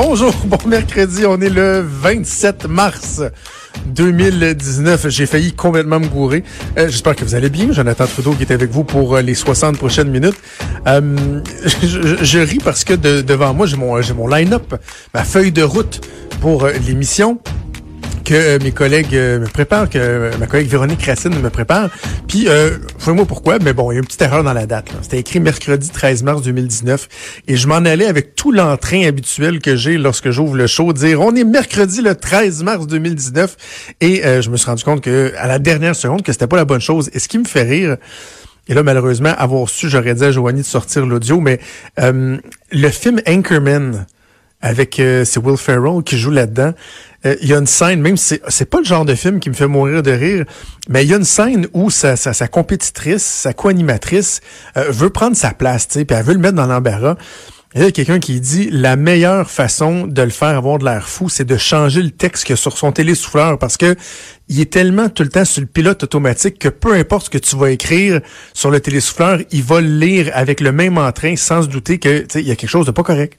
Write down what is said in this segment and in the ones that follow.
Bonjour, bon mercredi, on est le 27 mars 2019. J'ai failli complètement me gourer. Euh, J'espère que vous allez bien. Jonathan Trudeau qui est avec vous pour euh, les 60 prochaines minutes. Euh, je, ris parce que de- devant moi, j'ai mon, mon line-up, ma feuille de route pour l'émission que euh, mes collègues euh, me préparent, que euh, ma collègue Véronique Racine me prépare. Puis, euh, moi pourquoi, mais bon, il y a une petite erreur dans la date. C'était écrit mercredi 13 mars 2019 et je m'en allais avec tout l'entrain habituel que j'ai lorsque j'ouvre le show, dire on est mercredi le 13 mars 2019 et euh, je me suis rendu compte que à la dernière seconde que c'était pas la bonne chose. Et ce qui me fait rire, et là, malheureusement, avoir su, j'aurais dit à Joanie de sortir l'audio, mais euh, le film Anchorman, avec euh, c'est Will Ferrell qui joue là-dedans. Euh, Il y a une scène, même si c'est pas le genre de film qui me fait mourir de rire, mais il y a une scène où sa, sa, sa compétitrice, sa co-animatrice euh, veut prendre sa place, tu puis elle veut le mettre dans l'embarras. Il y a quelqu'un qui dit la meilleure façon de le faire avoir de l'air fou, c'est de changer le texte qu'il y a sur son télésouffleur parce que il est tellement tout le temps sur le pilote automatique que peu importe ce que tu vas écrire sur le télésouffleur, il va le lire avec le même entrain sans se douter que il y a quelque chose de pas correct.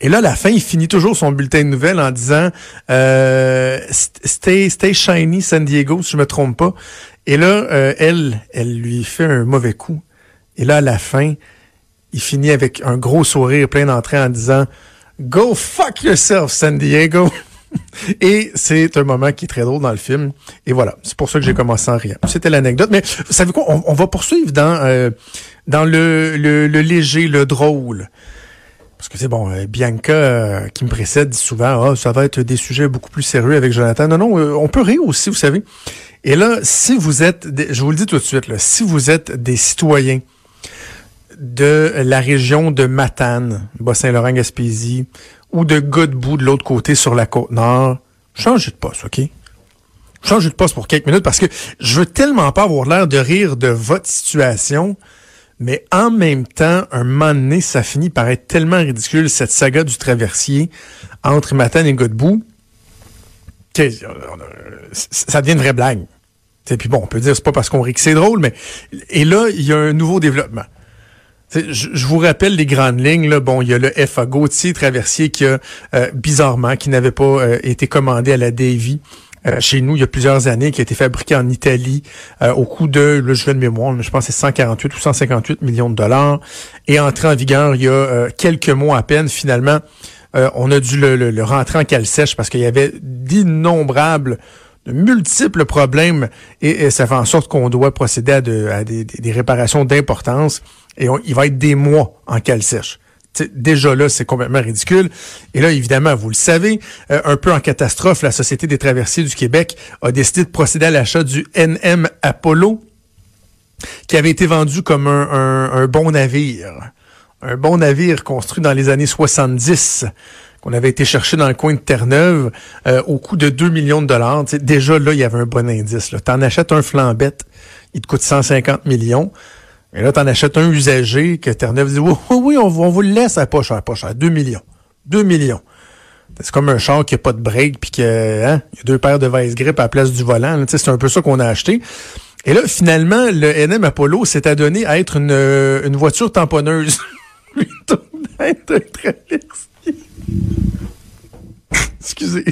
Et là, à la fin, il finit toujours son bulletin de nouvelles en disant euh, stay, stay shiny San Diego, si je me trompe pas. Et là, euh, elle, elle lui fait un mauvais coup. Et là, à la fin, il finit avec un gros sourire plein d'entrain en disant Go fuck yourself, San Diego. Et c'est un moment qui est très drôle dans le film. Et voilà, c'est pour ça que j'ai commencé en riant. C'était l'anecdote. Mais vous savez quoi? On, va poursuivre dans, euh, dans le, le léger, le drôle. Parce que c'est bon, euh, Bianca euh, qui me précède dit souvent, ah, ça va être des sujets beaucoup plus sérieux avec Jonathan. Non, non, euh, on peut rire aussi, vous savez. Et là, si vous êtes, des- je vous le dis tout de suite, là, si vous êtes des citoyens de la région de Matane, Bas-Saint-Laurent-Gaspésie, ou de Godbout de l'autre côté sur la côte nord, changez de poste, OK? Changez de poste pour quelques minutes parce que je veux tellement pas avoir l'air de rire de votre situation, mais en même temps, un moment donné, ça finit par être tellement ridicule, cette saga du traversier entre Matane et Godbout, euh, ça devient une vraie blague. Et puis bon, on peut dire c'est pas parce qu'on rit que c'est drôle, mais et là, il y a un nouveau développement. Je, vous rappelle les grandes lignes. Là. Bon, il y a le FA Gauthier Traversier qui a, euh, bizarrement, qui n'avait pas euh, été commandé à la Davy euh, chez nous il y a plusieurs années, qui a été fabriqué en Italie euh, au coût de, là, je de mémoire, je pense c'est 148 ou 158 millions de dollars. Et entré en vigueur il y a euh, quelques mois à peine, finalement, on a dû le, le- le rentrer en cale sèche parce qu'il y avait d'innombrables de multiples problèmes et, ça fait en sorte qu'on doit procéder à, de- à des, réparations d'importance et il va être des mois en cale sèche. Déjà là, c'est complètement ridicule. Et là, évidemment, vous le savez, euh, un peu en catastrophe, la Société des traversiers du Québec a décidé de procéder à l'achat du NM Apollo, qui avait été vendu comme un, un- un bon navire. Un bon navire construit dans les années 70 qu'on avait été chercher dans le coin de Terre-Neuve euh, au coût de 2 millions de dollars. Déjà là, il y avait un bon indice. Tu en achètes un flambette, il te coûte 150 millions. Et là, tu en achètes un usagé que Terre-Neuve dit, oui, oui, on, vous- le laisse à pas cher, pas cher, 2 millions. 2 millions. C'est comme un char qui a pas de break puis que hein, y a deux paires de vice grip à la place du volant. C'est un peu ça qu'on a acheté. Et là, finalement, le NM Apollo s'est adonné à être une, euh, une voiture tamponneuse. Excusez.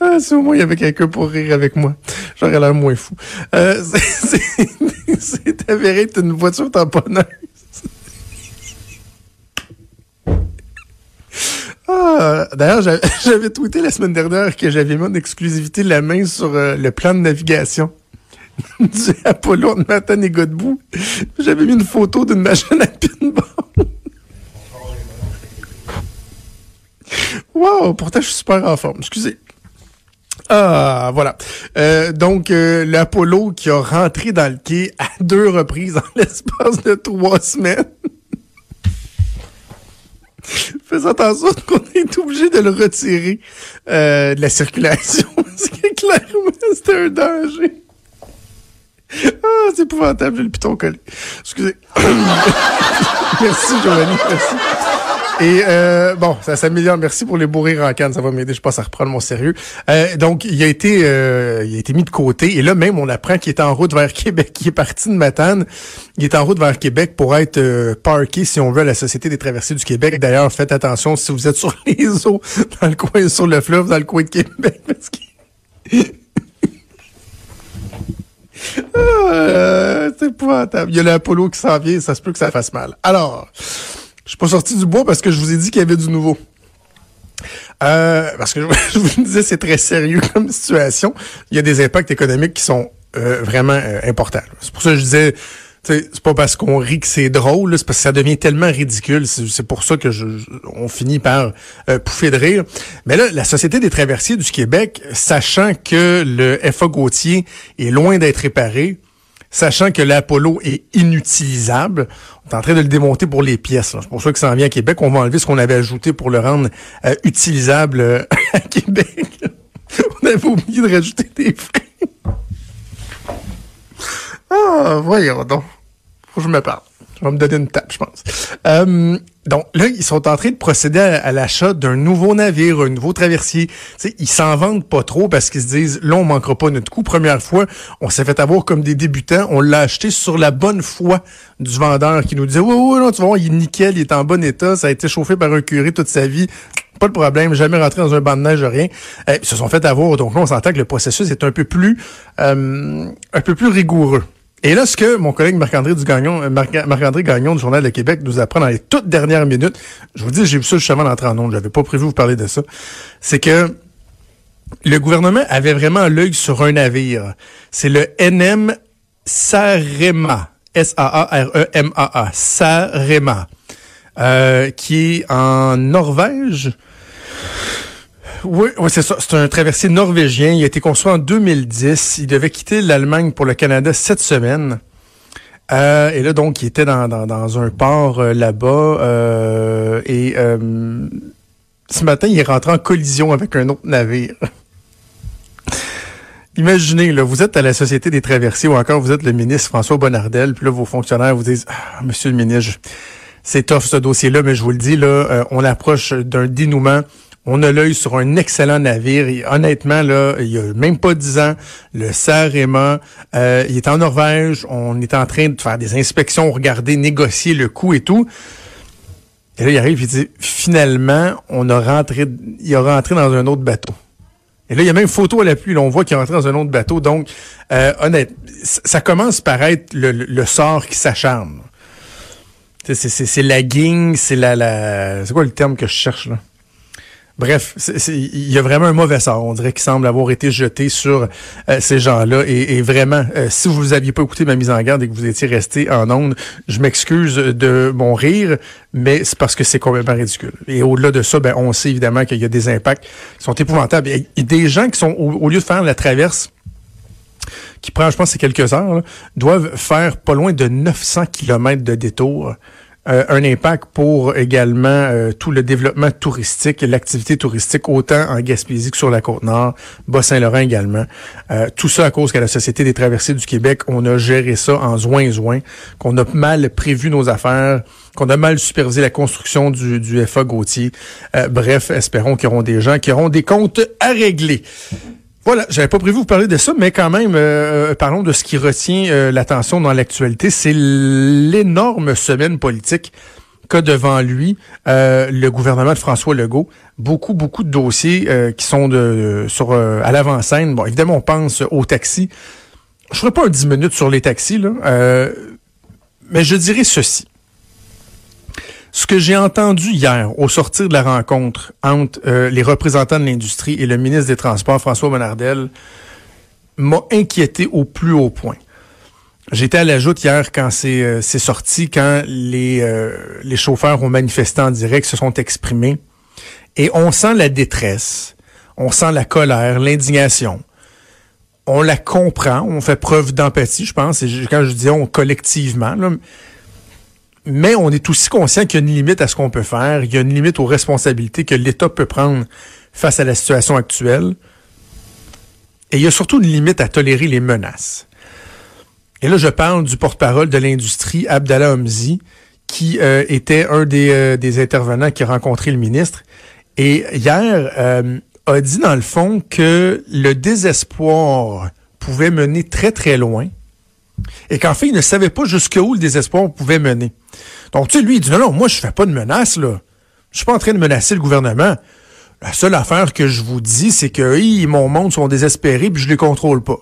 Ah, si au moins il y avait quelqu'un pour rire avec moi, j'aurais l'air moins fou. Euh, c'est- avéré être une voiture tamponneuse. Ah, D'ailleurs, j'avais- tweeté la semaine dernière que j'avais mis en exclusivité la main sur euh, le plan de navigation du Apollo de Matane et Godbout. J'avais mis une photo d'une machine à pinball. Wow, pourtant je suis super en forme. Excusez. Ah, voilà. Euh, donc, euh, l'Apollo qui a rentré dans le quai à deux reprises en l'espace de trois semaines. Faisant en sorte qu'on est obligé de le retirer euh, de la circulation. Parce que clairement, c'était un danger. Ah, c'est épouvantable, j'ai le piton collé. Excusez. merci, Giovanni, merci. Et euh, bon, ça s'améliore. Merci pour les bourrées en canne, ça va m'aider. Je pense à reprendre mon sérieux. Euh, donc, il a été, euh, il a été mis de côté. Et là même, on apprend qu'il est en route vers Québec. Il est parti de Matane. Il est en route vers Québec pour être euh, parké, si on veut, à la Société des traversées du Québec. D'ailleurs, faites attention si vous êtes sur les eaux, dans le coin, sur le fleuve, dans le coin de Québec, parce que ah, c'est épouvantable. Il y a l'Apollo qui s'en vient, ça se peut que ça fasse mal. Alors, je suis pas sorti du bois parce que je vous ai dit qu'il y avait du nouveau. Euh, parce que je vous disais, c'est très sérieux comme situation. Il y a des impacts économiques qui sont euh, vraiment euh, importants. C'est pour ça que je disais, c'est pas parce qu'on rit que c'est drôle, c'est parce que ça devient tellement ridicule. C'est pour ça que je, on finit par pouffer de rire. Mais là, la Société des traversiers du Québec, sachant que le FA Gautier est loin d'être réparé, sachant que l'Apollo est inutilisable. On est en train de le démonter pour les pièces. C'est pour ça que ça en vient à Québec. On va enlever ce qu'on avait ajouté pour le rendre euh, utilisable euh, à Québec. On avait oublié de rajouter des frais. ah, voyons donc. Faut que je me parle. Je vais me donner une tape, je pense. Euh, donc là, ils sont en train de procéder à, l'achat d'un nouveau navire, un nouveau traversier. Ils s'en vendent pas trop parce qu'ils se disent, là, on manquera pas notre coup. Première fois, on s'est fait avoir comme des débutants. On l'a acheté sur la bonne foi du vendeur qui nous disait, oui, oui, non, tu vois, il est nickel, il est en bon état, ça a été chauffé par un curé toute sa vie. Pas de problème, jamais rentré dans un banc de neige, rien. Euh, ils se sont fait avoir. Donc là, on s'entend que le processus est un peu plus, euh, un peu plus rigoureux. Et là, ce que mon collègue Marc-André Gagnon, euh, Marc-André Gagnon du Journal de Québec nous apprend dans les toutes dernières minutes, je vous dis, j'ai vu ça justement d'entrer en ondes, j'avais pas prévu vous parler de ça, c'est que le gouvernement avait vraiment l'œil sur un navire. C'est le NM Sarema, S-A-A-R-E-M-A-A, Sarema, euh, qui est en Norvège. Oui, oui c'est ça. C'est un traversier norvégien. Il a été construit en 2010. Il devait quitter l'Allemagne pour le Canada cette semaine. Euh, et là, donc, il était dans, un port euh, là-bas. Euh, et ce matin, il est rentré en collision avec un autre navire. Imaginez, là, vous êtes à la Société des traversiers ou encore vous êtes le ministre François Bonnardel, puis là, vos fonctionnaires vous disent ah, Monsieur le ministre, c'est tough ce dossier-là, mais je vous le dis, là, on approche d'un dénouement on a l'œil sur un excellent navire. Honnêtement, là, il y a même pas dix ans, le Sarema, euh, il est en Norvège. On est en train de faire des inspections, regarder, négocier le coût et tout. Et là, il arrive, il dit, finalement, on a rentré, il a rentré dans un autre bateau. Et là, il y a même photo à l'appui. Là, on voit qu'il est rentré dans un autre bateau. Donc, euh, honnête, ça commence par être le, sort qui s'acharne. C'est la guigne, c'est la, la... C'est quoi le terme que je cherche, là? Bref, il y a vraiment un mauvais sort, on dirait, qui semble avoir été jeté sur euh, ces gens-là. Et, vraiment, euh, si vous n'aviez pas écouté ma mise en garde et que vous étiez resté en onde, je m'excuse de mon rire, mais c'est parce que c'est complètement ridicule. Et au-delà de ça, ben, on sait évidemment qu'il y a des impacts qui sont épouvantables. Il y a des gens qui sont, au, lieu de faire la traverse, qui prend, je pense, c'est quelques heures, doivent faire pas loin de 900 kilomètres de détour euh, un impact pour également euh, tout le développement touristique l'activité touristique, autant en Gaspésie que sur la Côte-Nord, Bas-Saint-Laurent également. Euh, tout ça à cause qu'à la Société des traversées du Québec, on a géré ça en zoin-zoin, qu'on a mal prévu nos affaires, qu'on a mal supervisé la construction du, du FA Gauthier. bref, espérons qu'il y auront des gens qui auront des comptes à régler. Voilà, j'avais pas prévu vous parler de ça, mais quand même, euh, euh, parlons de ce qui retient euh, l'attention dans l'actualité. C'est l'énorme semaine politique qu'a devant lui le gouvernement de François Legault. Beaucoup, beaucoup de dossiers qui sont de, sur à l'avant-scène. Bon, évidemment, on pense aux taxis. Je ferai pas un 10 minutes sur les taxis, là, mais je dirais ceci. Ce que j'ai entendu hier au sortir de la rencontre entre euh, les représentants de l'industrie et le ministre des Transports, François Bonnardel, m'a inquiété au plus haut point. J'étais à la joute hier quand c'est euh, sorti, quand les, euh, chauffeurs ont manifesté en direct, se sont exprimés. Et on sent la détresse, on sent la colère, l'indignation. On la comprend, on fait preuve d'empathie, je pense. Et quand je dis on collectivement, mais on est aussi conscient qu'il y a une limite à ce qu'on peut faire, il y a une limite aux responsabilités que l'État peut prendre face à la situation actuelle. Et il y a surtout une limite à tolérer les menaces. Et là, je parle du porte-parole de l'industrie, Abdallah Hamzi, qui euh, était un des, euh, des, intervenants qui a rencontré le ministre. Et hier, euh, a dit dans le fond que le désespoir pouvait mener très, très loin. Et qu'en fait, il ne savait pas jusqu'où le désespoir pouvait mener. Donc, tu sais, lui, il dit, non, non, moi, je fais pas de menace, là. Je suis pas en train de menacer le gouvernement. La seule affaire que je vous dis, c'est que hey, mon monde sont désespérés puis je les contrôle pas.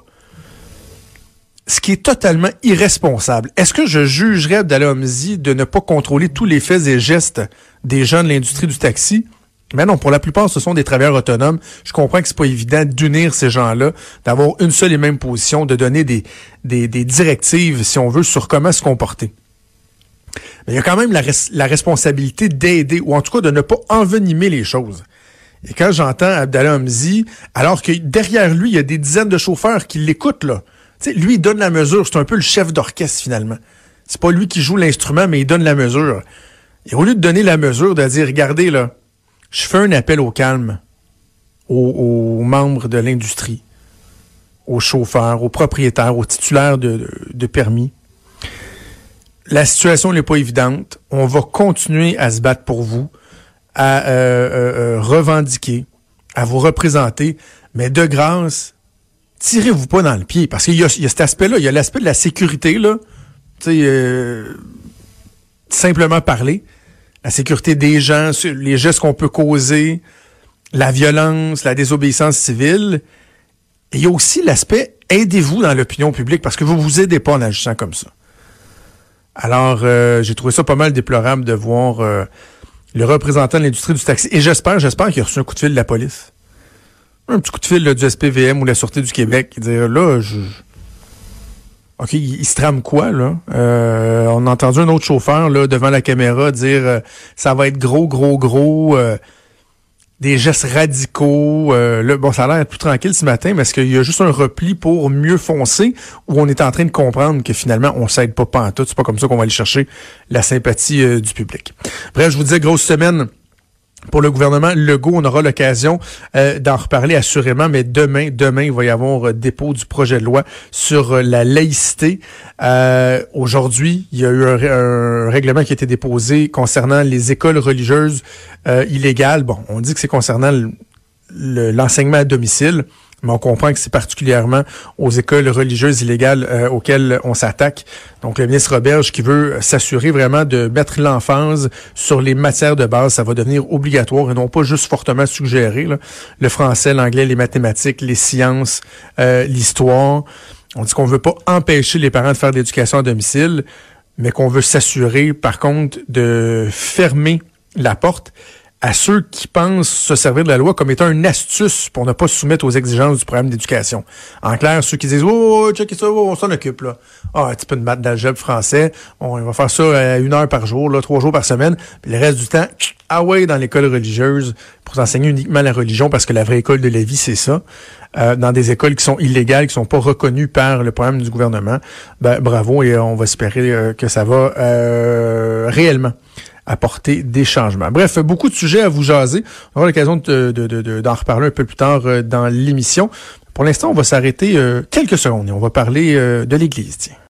Ce qui est totalement irresponsable. Est-ce que je jugerais Abdallah de ne pas contrôler tous les faits et gestes des gens de l'industrie du taxi? Mais non, pour la plupart, ce sont des travailleurs autonomes. Je comprends que c'est pas évident d'unir ces gens-là, d'avoir une seule et même position, de donner des, directives, si on veut, sur comment se comporter. Mais il y a quand même la, responsabilité d'aider, ou en tout cas de ne pas envenimer les choses. Et quand j'entends Abdallah Hamzi, alors que derrière lui, il y a des dizaines de chauffeurs qui l'écoutent, là. sais, lui, il donne la mesure. C'est un peu le chef d'orchestre, finalement. C'est pas lui qui joue l'instrument, mais il donne la mesure. Et au lieu de donner la mesure, de dire, regardez, là, je fais un appel au calme aux, membres de l'industrie, aux chauffeurs, aux propriétaires, aux titulaires de, de permis. La situation n'est pas évidente. On va continuer à se battre pour vous à euh, euh, euh, revendiquer, à vous représenter, mais de grâce, tirez-vous pas dans le pied, parce qu'il y, y, a cet aspect-là, il y a l'aspect de la sécurité, là, tu sais, simplement parler, la sécurité des gens, les gestes qu'on peut causer, la violence, la désobéissance civile, et il y a aussi l'aspect aidez-vous dans l'opinion publique, parce que vous vous aidez pas en agissant comme ça. Alors, j'ai trouvé ça pas mal déplorable de voir le représentant de l'industrie du taxi. Et j'espère, j'espère qu'il a reçu un coup de fil de la police. Un petit coup de fil du SPVM ou la Sûreté du Québec qui dit là, je. OK, il, se trame quoi, là? Euh, on a entendu un autre chauffeur là, devant la caméra dire euh, ça va être gros, gros, gros. Euh, des gestes radicaux. Euh, bon, ça a l'air plus tranquille ce matin, mais est-ce qu'il y a juste un repli pour mieux foncer ou on est en train de comprendre que finalement, on s'aide pas tout. C'est pas comme ça qu'on va aller chercher la sympathie du public? Bref, je vous disais, grosse semaine pour le gouvernement Legault. On aura l'occasion euh, d'en reparler assurément, mais demain, demain, il va y avoir euh, dépôt du projet de loi sur euh, la laïcité. Aujourd'hui, il y a eu un, règlement qui a été déposé concernant les écoles religieuses illégales. Bon, on dit que c'est concernant l'enseignement à domicile mais on comprend que c'est particulièrement aux écoles religieuses illégales euh, auxquelles on s'attaque. Donc, le ministre Roberge qui veut s'assurer vraiment de mettre l'emphase sur les matières de base. Ça va devenir obligatoire et non pas juste fortement suggéré. Le français, l'anglais, les mathématiques, les sciences, euh, l'histoire. On dit qu'on veut pas empêcher les parents de faire de l'éducation à domicile, mais qu'on veut s'assurer, par contre, de fermer la porte à ceux qui pensent se servir de la loi comme étant une astuce pour ne pas se soumettre aux exigences du programme d'éducation. En clair, ceux qui disent Oh, check ça, on s'en occupe là. Ah, un petit peu de maths d'algèbre français, on va faire ça à une heure par jour, là, trois jours par semaine, puis le reste du temps, ah ouais, dans l'école religieuse, pour enseigner uniquement la religion, parce que la vraie école de la vie, c'est ça. Euh, dans des écoles qui sont illégales, qui sont pas reconnues par le programme du gouvernement, ben bravo et on va espérer euh, que ça va euh, réellement apporter des changements. Bref, beaucoup de sujets à vous jaser. On aura l'occasion d'en de, de, reparler un peu plus tard euh, dans l'émission. Pour l'instant, on va s'arrêter euh, quelques secondes et on va parler euh, de l'Église.